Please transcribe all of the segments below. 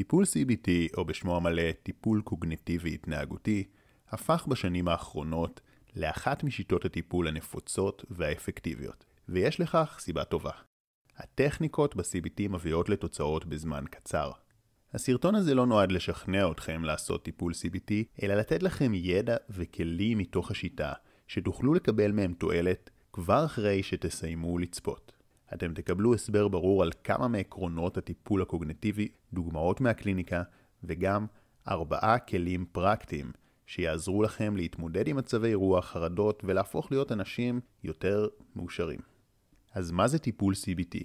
טיפול CBT, או בשמו המלא טיפול קוגניטיבי התנהגותי, הפך בשנים האחרונות לאחת משיטות הטיפול הנפוצות והאפקטיביות, ויש לכך סיבה טובה. הטכניקות ב-CBT מביאות לתוצאות בזמן קצר. הסרטון הזה לא נועד לשכנע אתכם לעשות טיפול CBT, אלא לתת לכם ידע וכלים מתוך השיטה, שתוכלו לקבל מהם תועלת כבר אחרי שתסיימו לצפות. אתם תקבלו הסבר ברור על כמה מעקרונות הטיפול הקוגנטיבי, דוגמאות מהקליניקה, וגם ארבעה כלים פרקטיים שיעזרו לכם להתמודד עם מצבי רוח, חרדות ולהפוך להיות אנשים יותר מאושרים. אז מה זה טיפול CBT?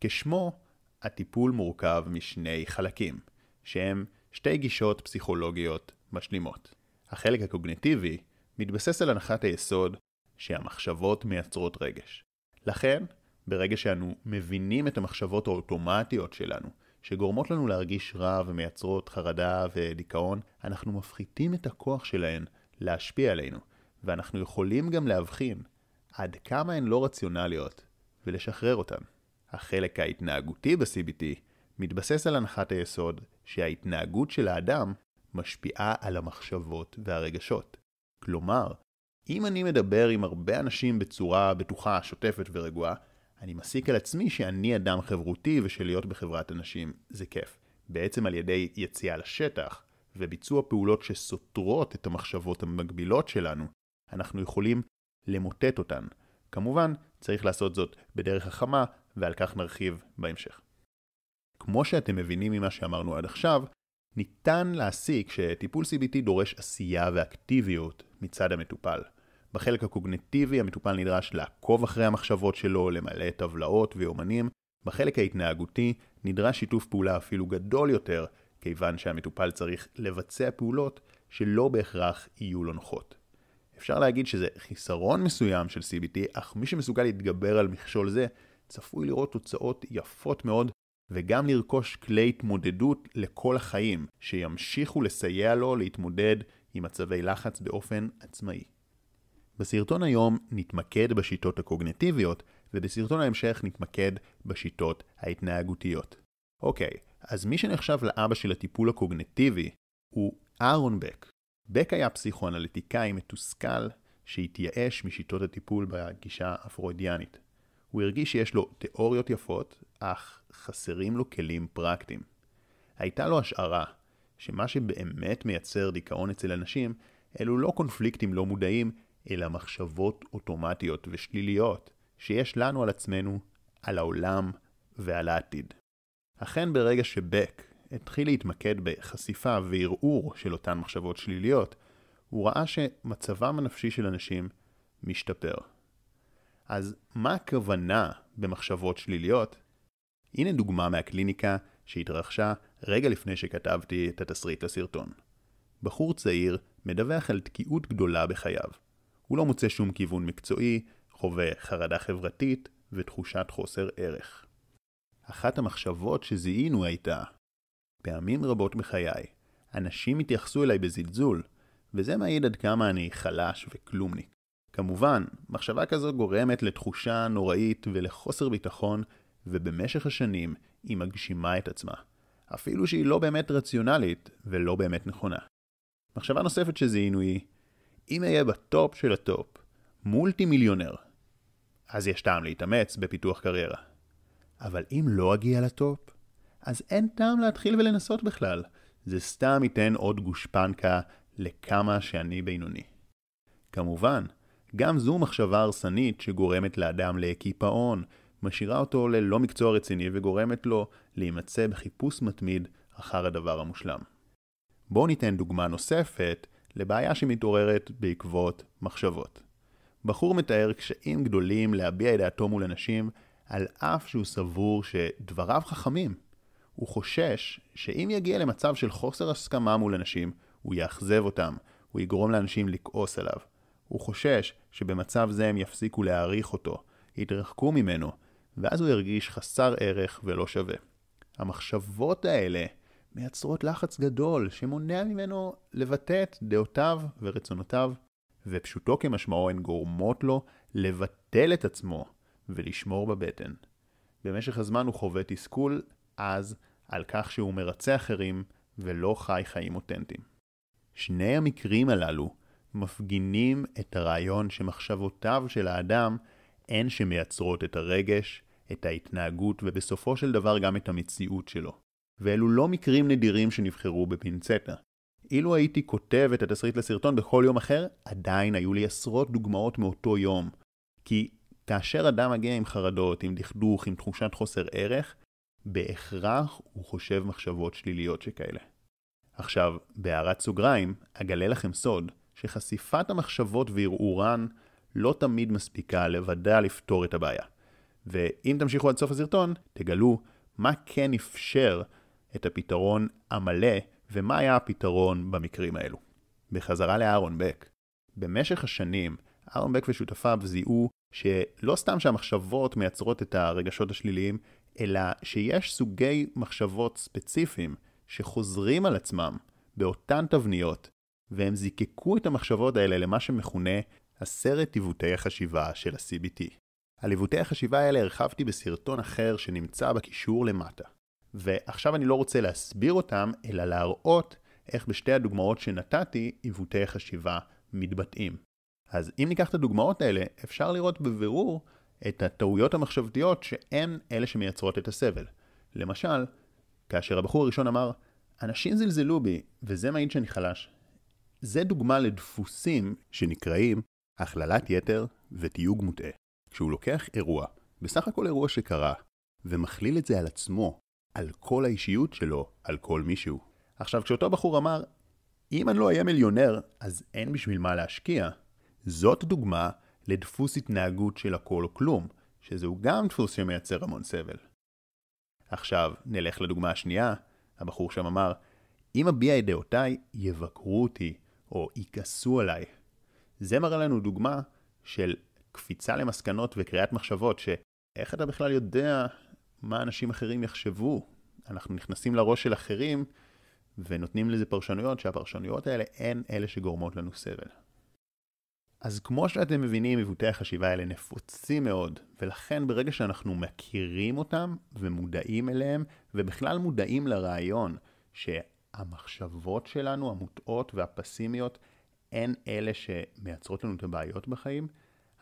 כשמו, הטיפול מורכב משני חלקים, שהם שתי גישות פסיכולוגיות משלימות. החלק הקוגניטיבי מתבסס על הנחת היסוד שהמחשבות מייצרות רגש. לכן, ברגע שאנו מבינים את המחשבות האוטומטיות שלנו, שגורמות לנו להרגיש רע ומייצרות חרדה ודיכאון, אנחנו מפחיתים את הכוח שלהן להשפיע עלינו, ואנחנו יכולים גם להבחין עד כמה הן לא רציונליות ולשחרר אותן. החלק ההתנהגותי ב-CBT מתבסס על הנחת היסוד שההתנהגות של האדם משפיעה על המחשבות והרגשות. כלומר, אם אני מדבר עם הרבה אנשים בצורה בטוחה, שוטפת ורגועה, אני מסיק על עצמי שאני אדם חברותי ושלהיות בחברת אנשים זה כיף. בעצם על ידי יציאה לשטח וביצוע פעולות שסותרות את המחשבות המגבילות שלנו, אנחנו יכולים למוטט אותן. כמובן, צריך לעשות זאת בדרך חכמה, ועל כך נרחיב בהמשך. כמו שאתם מבינים ממה שאמרנו עד עכשיו, ניתן להסיק שטיפול CBT דורש עשייה ואקטיביות מצד המטופל. בחלק הקוגנטיבי המטופל נדרש לעקוב אחרי המחשבות שלו, למלא טבלאות ויומנים. בחלק ההתנהגותי נדרש שיתוף פעולה אפילו גדול יותר, כיוון שהמטופל צריך לבצע פעולות שלא בהכרח יהיו לו נוחות. אפשר להגיד שזה חיסרון מסוים של CBT, אך מי שמסוגל להתגבר על מכשול זה, צפוי לראות תוצאות יפות מאוד, וגם לרכוש כלי התמודדות לכל החיים, שימשיכו לסייע לו להתמודד עם מצבי לחץ באופן עצמאי. בסרטון היום נתמקד בשיטות הקוגנטיביות, ובסרטון ההמשך נתמקד בשיטות ההתנהגותיות. אוקיי, אז מי שנחשב לאבא של הטיפול הקוגנטיבי הוא אהרון בק. בק היה פסיכואנליטיקאי מתוסכל שהתייאש משיטות הטיפול בגישה הפרוידיאנית. הוא הרגיש שיש לו תיאוריות יפות, אך חסרים לו כלים פרקטיים. הייתה לו השערה שמה שבאמת מייצר דיכאון אצל אנשים אלו לא קונפליקטים לא מודעים, אלא מחשבות אוטומטיות ושליליות שיש לנו על עצמנו, על העולם ועל העתיד. אכן ברגע שבק התחיל להתמקד בחשיפה וערעור של אותן מחשבות שליליות, הוא ראה שמצבם הנפשי של אנשים משתפר. אז מה הכוונה במחשבות שליליות? הנה דוגמה מהקליניקה שהתרחשה רגע לפני שכתבתי את התסריט לסרטון. בחור צעיר מדווח על תקיעות גדולה בחייו. הוא לא מוצא שום כיוון מקצועי, חווה חרדה חברתית ותחושת חוסר ערך. אחת המחשבות שזיהינו הייתה, פעמים רבות בחיי, אנשים התייחסו אליי בזלזול, וזה מעיד עד כמה אני חלש וכלומניק. כמובן, מחשבה כזו גורמת לתחושה נוראית ולחוסר ביטחון, ובמשך השנים היא מגשימה את עצמה, אפילו שהיא לא באמת רציונלית ולא באמת נכונה. מחשבה נוספת שזיהינו היא, אם אהיה ב top של ה top, מולטי מיליונר, אז יש טעם להתאמץ בפיתוח קריירה. אבל אם לא אגיע ל top, אז אין טעם להתחיל ולנסות בכלל. זה סתם ייתן עוד גושפנקה לכמה שאני בינוני. כמובן, גם זו מחשבה הרסנית שגורמת לאדם לקיפאון, משאירה אותו ללא מקצוע רציני וגורמת לו להימצא בחיפוש מתמיד אחר הדבר המושלם. בואו ניתן דוגמה נוספת לבעיה שמתעוררת בעקבות מחשבות. בחור מתאר קשיים גדולים להביע את דעתו מול אנשים על אף שהוא סבור שדבריו חכמים. הוא חושש שאם יגיע למצב של חוסר הסכמה מול אנשים, הוא יאכזב אותם, הוא יגרום לאנשים לכעוס עליו. הוא חושש שבמצב זה הם יפסיקו להעריך אותו, יתרחקו ממנו, ואז הוא ירגיש חסר ערך ולא שווה. המחשבות האלה מייצרות לחץ גדול שמונע ממנו לבטא את דעותיו ורצונותיו, ופשוטו כמשמעו הן גורמות לו לבטל את עצמו ולשמור בבטן. במשך הזמן הוא חווה תסכול עז על כך שהוא מרצה אחרים ולא חי חיים אותנטיים. שני המקרים הללו מפגינים את הרעיון שמחשבותיו של האדם הן שמייצרות את הרגש, את ההתנהגות ובסופו של דבר גם את המציאות שלו. ואלו לא מקרים נדירים שנבחרו בפינצטה. אילו הייתי כותב את התסריט לסרטון בכל יום אחר, עדיין היו לי עשרות דוגמאות מאותו יום. כי כאשר אדם מגיע עם חרדות, עם דכדוך, עם תחושת חוסר ערך, בהכרח הוא חושב מחשבות שליליות שכאלה. עכשיו, בהערת סוגריים, אגלה לכם סוד, שחשיפת המחשבות וערעורן לא תמיד מספיקה לבדה לפתור את הבעיה. ואם תמשיכו עד סוף הסרטון, תגלו מה כן אפשר את הפתרון המלא ומה היה הפתרון במקרים האלו. בחזרה לאהרון בק. במשך השנים, אהרון בק ושותפיו זיהו שלא סתם שהמחשבות מייצרות את הרגשות השליליים, אלא שיש סוגי מחשבות ספציפיים שחוזרים על עצמם באותן תבניות, והם זיקקו את המחשבות האלה למה שמכונה עשרת עיוותי החשיבה של ה-CBT. על עיוותי החשיבה האלה הרחבתי בסרטון אחר שנמצא בקישור למטה. ועכשיו אני לא רוצה להסביר אותם, אלא להראות איך בשתי הדוגמאות שנתתי עיוותי החשיבה מתבטאים. אז אם ניקח את הדוגמאות האלה, אפשר לראות בבירור את הטעויות המחשבתיות שהן אלה שמייצרות את הסבל. למשל, כאשר הבחור הראשון אמר, אנשים זלזלו בי, וזה מעיד שאני חלש. זה דוגמה לדפוסים שנקראים הכללת יתר ותיוג מוטעה. כשהוא לוקח אירוע, בסך הכל אירוע שקרה, ומכליל את זה על עצמו, על כל האישיות שלו, על כל מישהו. עכשיו, כשאותו בחור אמר, אם אני לא אהיה מיליונר, אז אין בשביל מה להשקיע, זאת דוגמה לדפוס התנהגות של הכל או כלום, שזהו גם דפוס שמייצר המון סבל. עכשיו, נלך לדוגמה השנייה, הבחור שם אמר, אם אביע את דעותיי, יבקרו אותי, או יכעסו עליי. זה מראה לנו דוגמה של קפיצה למסקנות וקריאת מחשבות, שאיך אתה בכלל יודע מה אנשים אחרים יחשבו? אנחנו נכנסים לראש של אחרים ונותנים לזה פרשנויות, שהפרשנויות האלה הן אלה שגורמות לנו סבל. אז כמו שאתם מבינים, עיוותי החשיבה האלה נפוצים מאוד, ולכן ברגע שאנחנו מכירים אותם ומודעים אליהם, ובכלל מודעים לרעיון שהמחשבות שלנו, המוטעות והפסימיות, הן אלה שמייצרות לנו את הבעיות בחיים,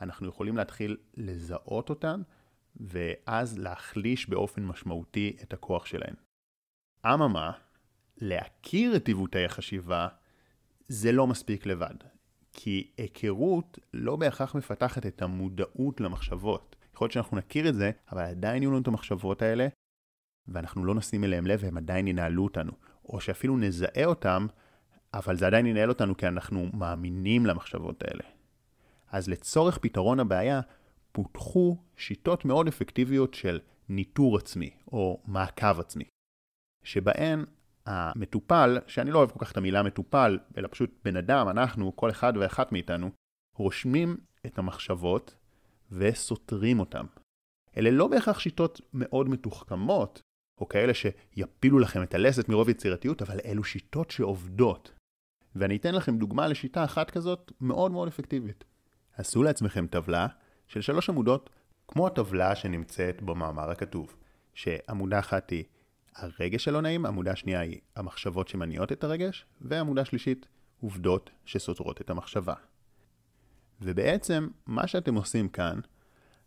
אנחנו יכולים להתחיל לזהות אותן, ואז להחליש באופן משמעותי את הכוח שלהן. אממה, להכיר את עיוותי החשיבה זה לא מספיק לבד. כי היכרות לא בהכרח מפתחת את המודעות למחשבות. יכול להיות שאנחנו נכיר את זה, אבל עדיין יהיו לנו את המחשבות האלה, ואנחנו לא נשים אליהם לב והם עדיין ינהלו אותנו. או שאפילו נזהה אותם, אבל זה עדיין ינהל אותנו כי אנחנו מאמינים למחשבות האלה. אז לצורך פתרון הבעיה, פותחו שיטות מאוד אפקטיביות של ניטור עצמי, או מעקב עצמי, שבהן המטופל, שאני לא אוהב כל כך את המילה מטופל, אלא פשוט בן אדם, אנחנו, כל אחד ואחת מאיתנו, רושמים את המחשבות וסותרים אותם. אלה לא בהכרח שיטות מאוד מתוחכמות, או כאלה שיפילו לכם את הלסת מרוב יצירתיות, אבל אלו שיטות שעובדות. ואני אתן לכם דוגמה לשיטה אחת כזאת מאוד מאוד אפקטיבית. עשו לעצמכם טבלה של שלוש עמודות, כמו הטבלה שנמצאת במאמר הכתוב, שעמודה אחת היא הרגש שלא נעים, עמודה שנייה היא המחשבות שמניעות את הרגש, ועמודה שלישית, עובדות שסותרות את המחשבה. ובעצם, מה שאתם עושים כאן,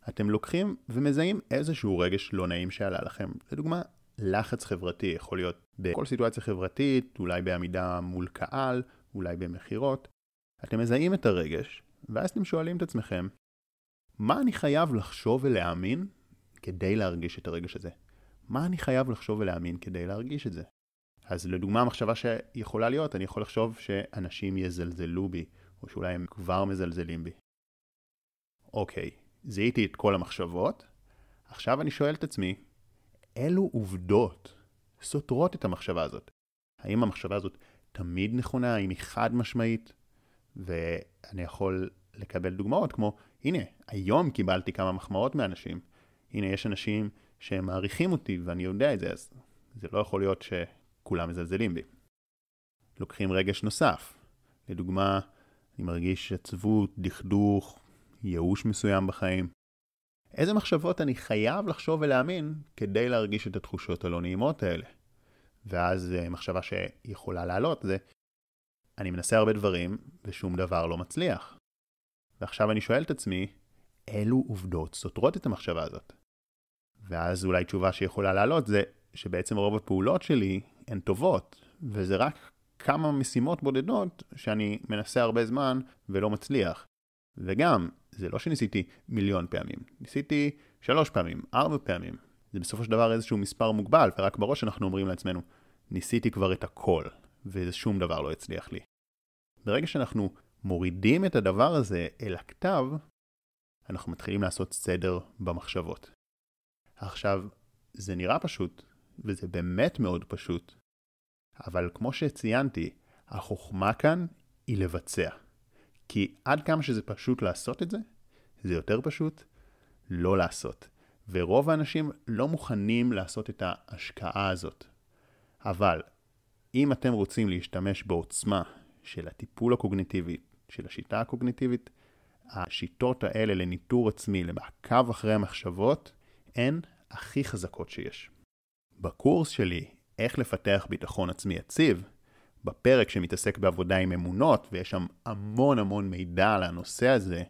אתם לוקחים ומזהים איזשהו רגש לא נעים שעלה לכם. לדוגמה, לחץ חברתי יכול להיות בכל סיטואציה חברתית, אולי בעמידה מול קהל, אולי במכירות. אתם מזהים את הרגש, ואז אתם שואלים את עצמכם, מה אני חייב לחשוב ולהאמין כדי להרגיש את הרגש הזה? מה אני חייב לחשוב ולהאמין כדי להרגיש את זה? אז לדוגמה, המחשבה שיכולה להיות, אני יכול לחשוב שאנשים יזלזלו בי, או שאולי הם כבר מזלזלים בי. אוקיי, זיהיתי את כל המחשבות, עכשיו אני שואל את עצמי, אילו עובדות סותרות את המחשבה הזאת? האם המחשבה הזאת תמיד נכונה? האם היא חד משמעית? ואני יכול לקבל דוגמאות כמו, הנה, היום קיבלתי כמה מחמאות מאנשים. הנה, יש אנשים שהם מעריכים אותי ואני יודע את זה, אז זה לא יכול להיות שכולם מזלזלים בי. לוקחים רגש נוסף. לדוגמה, אני מרגיש עצבות, דכדוך, ייאוש מסוים בחיים. איזה מחשבות אני חייב לחשוב ולהאמין כדי להרגיש את התחושות הלא נעימות האלה? ואז אה, מחשבה שיכולה לעלות זה, אני מנסה הרבה דברים ושום דבר לא מצליח. ועכשיו אני שואל את עצמי, אילו עובדות סותרות את המחשבה הזאת? ואז אולי תשובה שיכולה לעלות זה שבעצם רוב הפעולות שלי הן טובות, וזה רק כמה משימות בודדות שאני מנסה הרבה זמן ולא מצליח. וגם, זה לא שניסיתי מיליון פעמים, ניסיתי שלוש פעמים, ארבע פעמים. זה בסופו של דבר איזשהו מספר מוגבל, ורק בראש אנחנו אומרים לעצמנו, ניסיתי כבר את הכל, ושום דבר לא הצליח לי. ברגע שאנחנו מורידים את הדבר הזה אל הכתב, אנחנו מתחילים לעשות סדר במחשבות. עכשיו, זה נראה פשוט, וזה באמת מאוד פשוט, אבל כמו שציינתי, החוכמה כאן היא לבצע. כי עד כמה שזה פשוט לעשות את זה, זה יותר פשוט לא לעשות. ורוב האנשים לא מוכנים לעשות את ההשקעה הזאת. אבל אם אתם רוצים להשתמש בעוצמה של הטיפול הקוגניטיבי, של השיטה הקוגניטיבית, השיטות האלה לניטור עצמי, למעקב אחרי המחשבות, הן הכי חזקות שיש. בקורס שלי, איך לפתח ביטחון עצמי יציב, בפרק שמתעסק בעבודה עם אמונות, ויש שם המון המון מידע על הנושא הזה,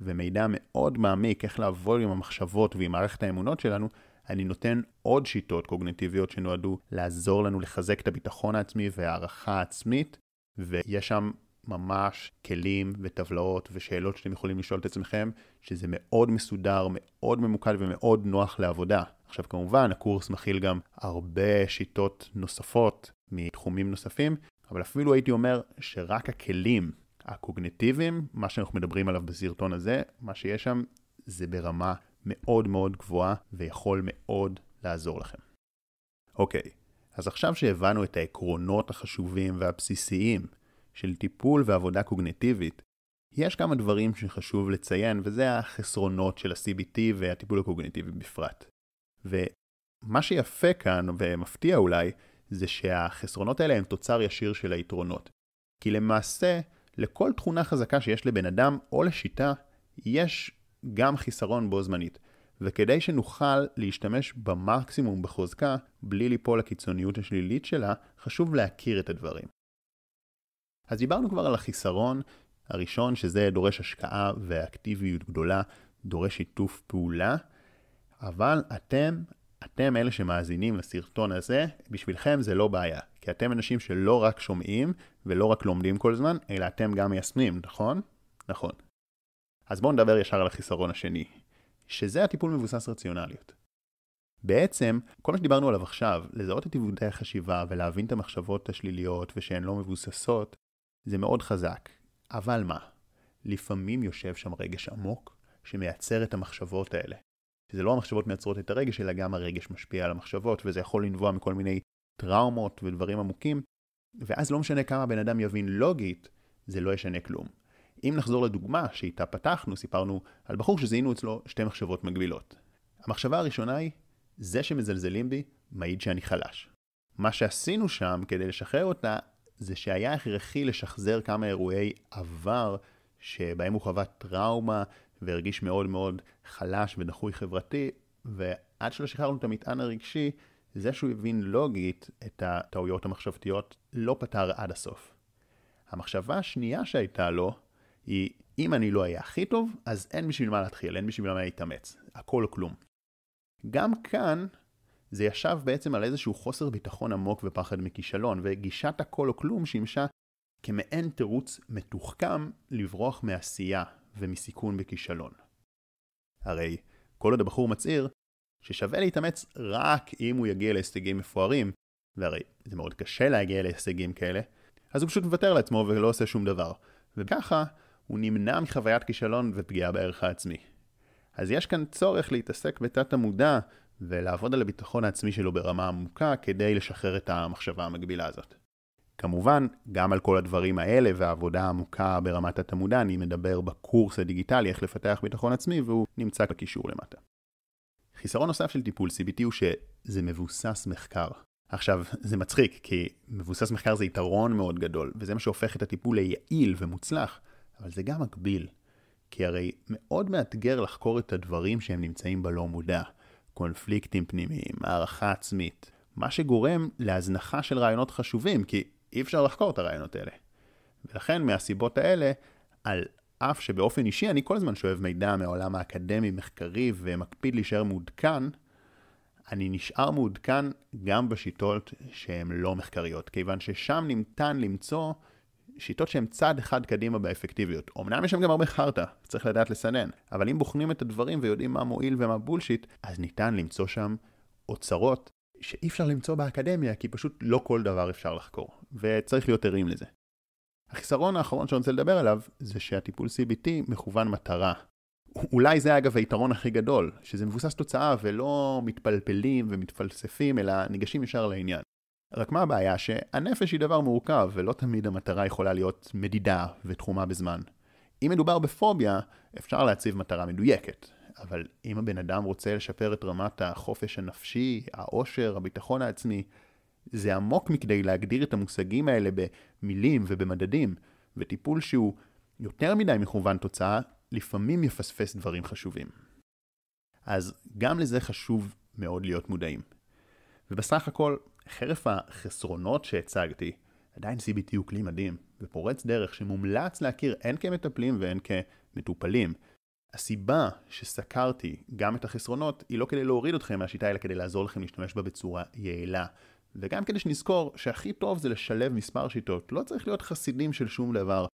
ומידע מאוד מעמיק איך לעבוד עם המחשבות ועם מערכת האמונות שלנו, אני נותן עוד שיטות קוגנטיביות שנועדו לעזור לנו לחזק את הביטחון העצמי והערכה העצמית, ויש שם ממש כלים וטבלאות ושאלות שאתם יכולים לשאול את עצמכם, שזה מאוד מסודר, מאוד ממוקד ומאוד נוח לעבודה. עכשיו כמובן, הקורס מכיל גם הרבה שיטות נוספות מתחומים נוספים, אבל אפילו הייתי אומר שרק הכלים הקוגנטיביים, מה שאנחנו מדברים עליו בסרטון הזה, מה שיש שם, זה ברמה מאוד מאוד גבוהה ויכול מאוד לעזור לכם. אוקיי, אז עכשיו שהבנו את העקרונות החשובים והבסיסיים של טיפול ועבודה קוגנטיבית, יש כמה דברים שחשוב לציין, וזה החסרונות של ה-CBT והטיפול הקוגנטיבי בפרט. ומה שיפה כאן, ומפתיע אולי, זה שהחסרונות האלה הם תוצר ישיר של היתרונות. כי למעשה, לכל תכונה חזקה שיש לבן אדם או לשיטה, יש גם חיסרון בו זמנית. וכדי שנוכל להשתמש במקסימום בחוזקה, בלי ליפול לקיצוניות השלילית שלה, חשוב להכיר את הדברים. אז דיברנו כבר על החיסרון הראשון, שזה דורש השקעה ואקטיביות גדולה, דורש שיתוף פעולה, אבל אתם, אתם אלה שמאזינים לסרטון הזה, בשבילכם זה לא בעיה. כי אתם אנשים שלא רק שומעים ולא רק לומדים כל זמן, אלא אתם גם מיישמים, נכון? נכון. אז בואו נדבר ישר על החיסרון השני, שזה הטיפול מבוסס רציונליות. בעצם, כל מה שדיברנו עליו עכשיו, לזהות את עיוותי החשיבה ולהבין את המחשבות השליליות ושהן לא מבוססות, זה מאוד חזק. אבל מה? לפעמים יושב שם רגש עמוק שמייצר את המחשבות האלה. שזה לא המחשבות מייצרות את הרגש, אלא גם הרגש משפיע על המחשבות, וזה יכול לנבוע מכל מיני טראומות ודברים עמוקים, ואז לא משנה כמה בן אדם יבין לוגית, זה לא ישנה כלום. אם נחזור לדוגמה שאיתה פתחנו, סיפרנו על בחור שזיהינו אצלו שתי מחשבות מגבילות. המחשבה הראשונה היא, זה שמזלזלים בי, מעיד שאני חלש. מה שעשינו שם כדי לשחרר אותה, זה שהיה הכרחי לשחזר כמה אירועי עבר שבהם הוא חווה טראומה והרגיש מאוד מאוד חלש ודחוי חברתי, ועד שלא שחררנו את המטען הרגשי, זה שהוא הבין לוגית את הטעויות המחשבתיות לא פתר עד הסוף. המחשבה השנייה שהייתה לו היא, אם אני לא אהיה הכי טוב, אז אין בשביל מה להתחיל, אין בשביל מה להתאמץ, הכל או כלום. גם כאן זה ישב בעצם על איזשהו חוסר ביטחון עמוק ופחד מכישלון, וגישת הכל או כלום שימשה כמעין תירוץ מתוחכם לברוח מעשייה ומסיכון בכישלון. הרי כל עוד הבחור מצהיר ששווה להתאמץ רק אם הוא יגיע להישגים מפוארים, והרי זה מאוד קשה להגיע להישגים כאלה, אז הוא פשוט מוותר לעצמו ולא עושה שום דבר. וככה הוא נמנע מחוויית כישלון ופגיעה בערך העצמי. אז יש כאן צורך להתעסק בתת המודע ולעבוד על הביטחון העצמי שלו ברמה עמוקה כדי לשחרר את המחשבה המגבילה הזאת. כמובן, גם על כל הדברים האלה והעבודה העמוקה ברמת התמודה אני מדבר בקורס הדיגיטלי איך לפתח ביטחון עצמי והוא נמצא בקישור למטה. חיסרון נוסף של טיפול CBT הוא שזה מבוסס מחקר. עכשיו, זה מצחיק, כי מבוסס מחקר זה יתרון מאוד גדול, וזה מה שהופך את הטיפול ליעיל ומוצלח, אבל זה גם מקביל. כי הרי מאוד מאתגר לחקור את הדברים שהם נמצאים בלא מודע. קונפליקטים פנימיים, הערכה עצמית, מה שגורם להזנחה של רעיונות חשובים, כי אי אפשר לחקור את הרעיונות האלה. ולכן מהסיבות האלה, על אף שבאופן אישי אני כל הזמן שואב מידע מהעולם האקדמי, מחקרי, ומקפיד להישאר מעודכן, אני נשאר מעודכן גם בשיטות שהן לא מחקריות, כיוון ששם ניתן למצוא שיטות שהן צעד אחד קדימה באפקטיביות. אמנם יש שם גם הרבה חרטא, צריך לדעת לסנן, אבל אם בוחנים את הדברים ויודעים מה מועיל ומה בולשיט, אז ניתן למצוא שם אוצרות שאי אפשר למצוא באקדמיה, כי פשוט לא כל דבר אפשר לחקור, וצריך להיות ערים לזה. החיסרון האחרון שאני רוצה לדבר עליו, זה שהטיפול CBT מכוון מטרה. אולי זה אגב היתרון הכי גדול, שזה מבוסס תוצאה ולא מתפלפלים ומתפלספים, אלא ניגשים ישר לעניין. רק מה הבעיה? שהנפש היא דבר מורכב, ולא תמיד המטרה יכולה להיות מדידה ותחומה בזמן. אם מדובר בפוביה, אפשר להציב מטרה מדויקת, אבל אם הבן אדם רוצה לשפר את רמת החופש הנפשי, העושר, הביטחון העצמי, זה עמוק מכדי להגדיר את המושגים האלה במילים ובמדדים, וטיפול שהוא יותר מדי מכוון תוצאה, לפעמים יפספס דברים חשובים. אז גם לזה חשוב מאוד להיות מודעים. ובסך הכל, חרף החסרונות שהצגתי, עדיין CBT הוא כלי מדהים ופורץ דרך שמומלץ להכיר הן כמטפלים והן כמטופלים. הסיבה שסקרתי גם את החסרונות היא לא כדי להוריד אתכם מהשיטה אלא כדי לעזור לכם להשתמש בה בצורה יעילה. וגם כדי שנזכור שהכי טוב זה לשלב מספר שיטות, לא צריך להיות חסידים של שום דבר.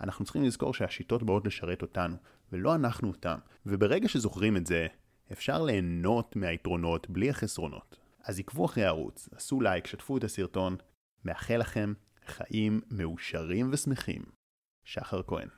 אנחנו צריכים לזכור שהשיטות באות לשרת אותנו, ולא אנחנו אותם. וברגע שזוכרים את זה, אפשר ליהנות מהיתרונות בלי החסרונות. אז עקבו אחרי הערוץ, עשו לייק, שתפו את הסרטון. מאחל לכם חיים מאושרים ושמחים. שחר כהן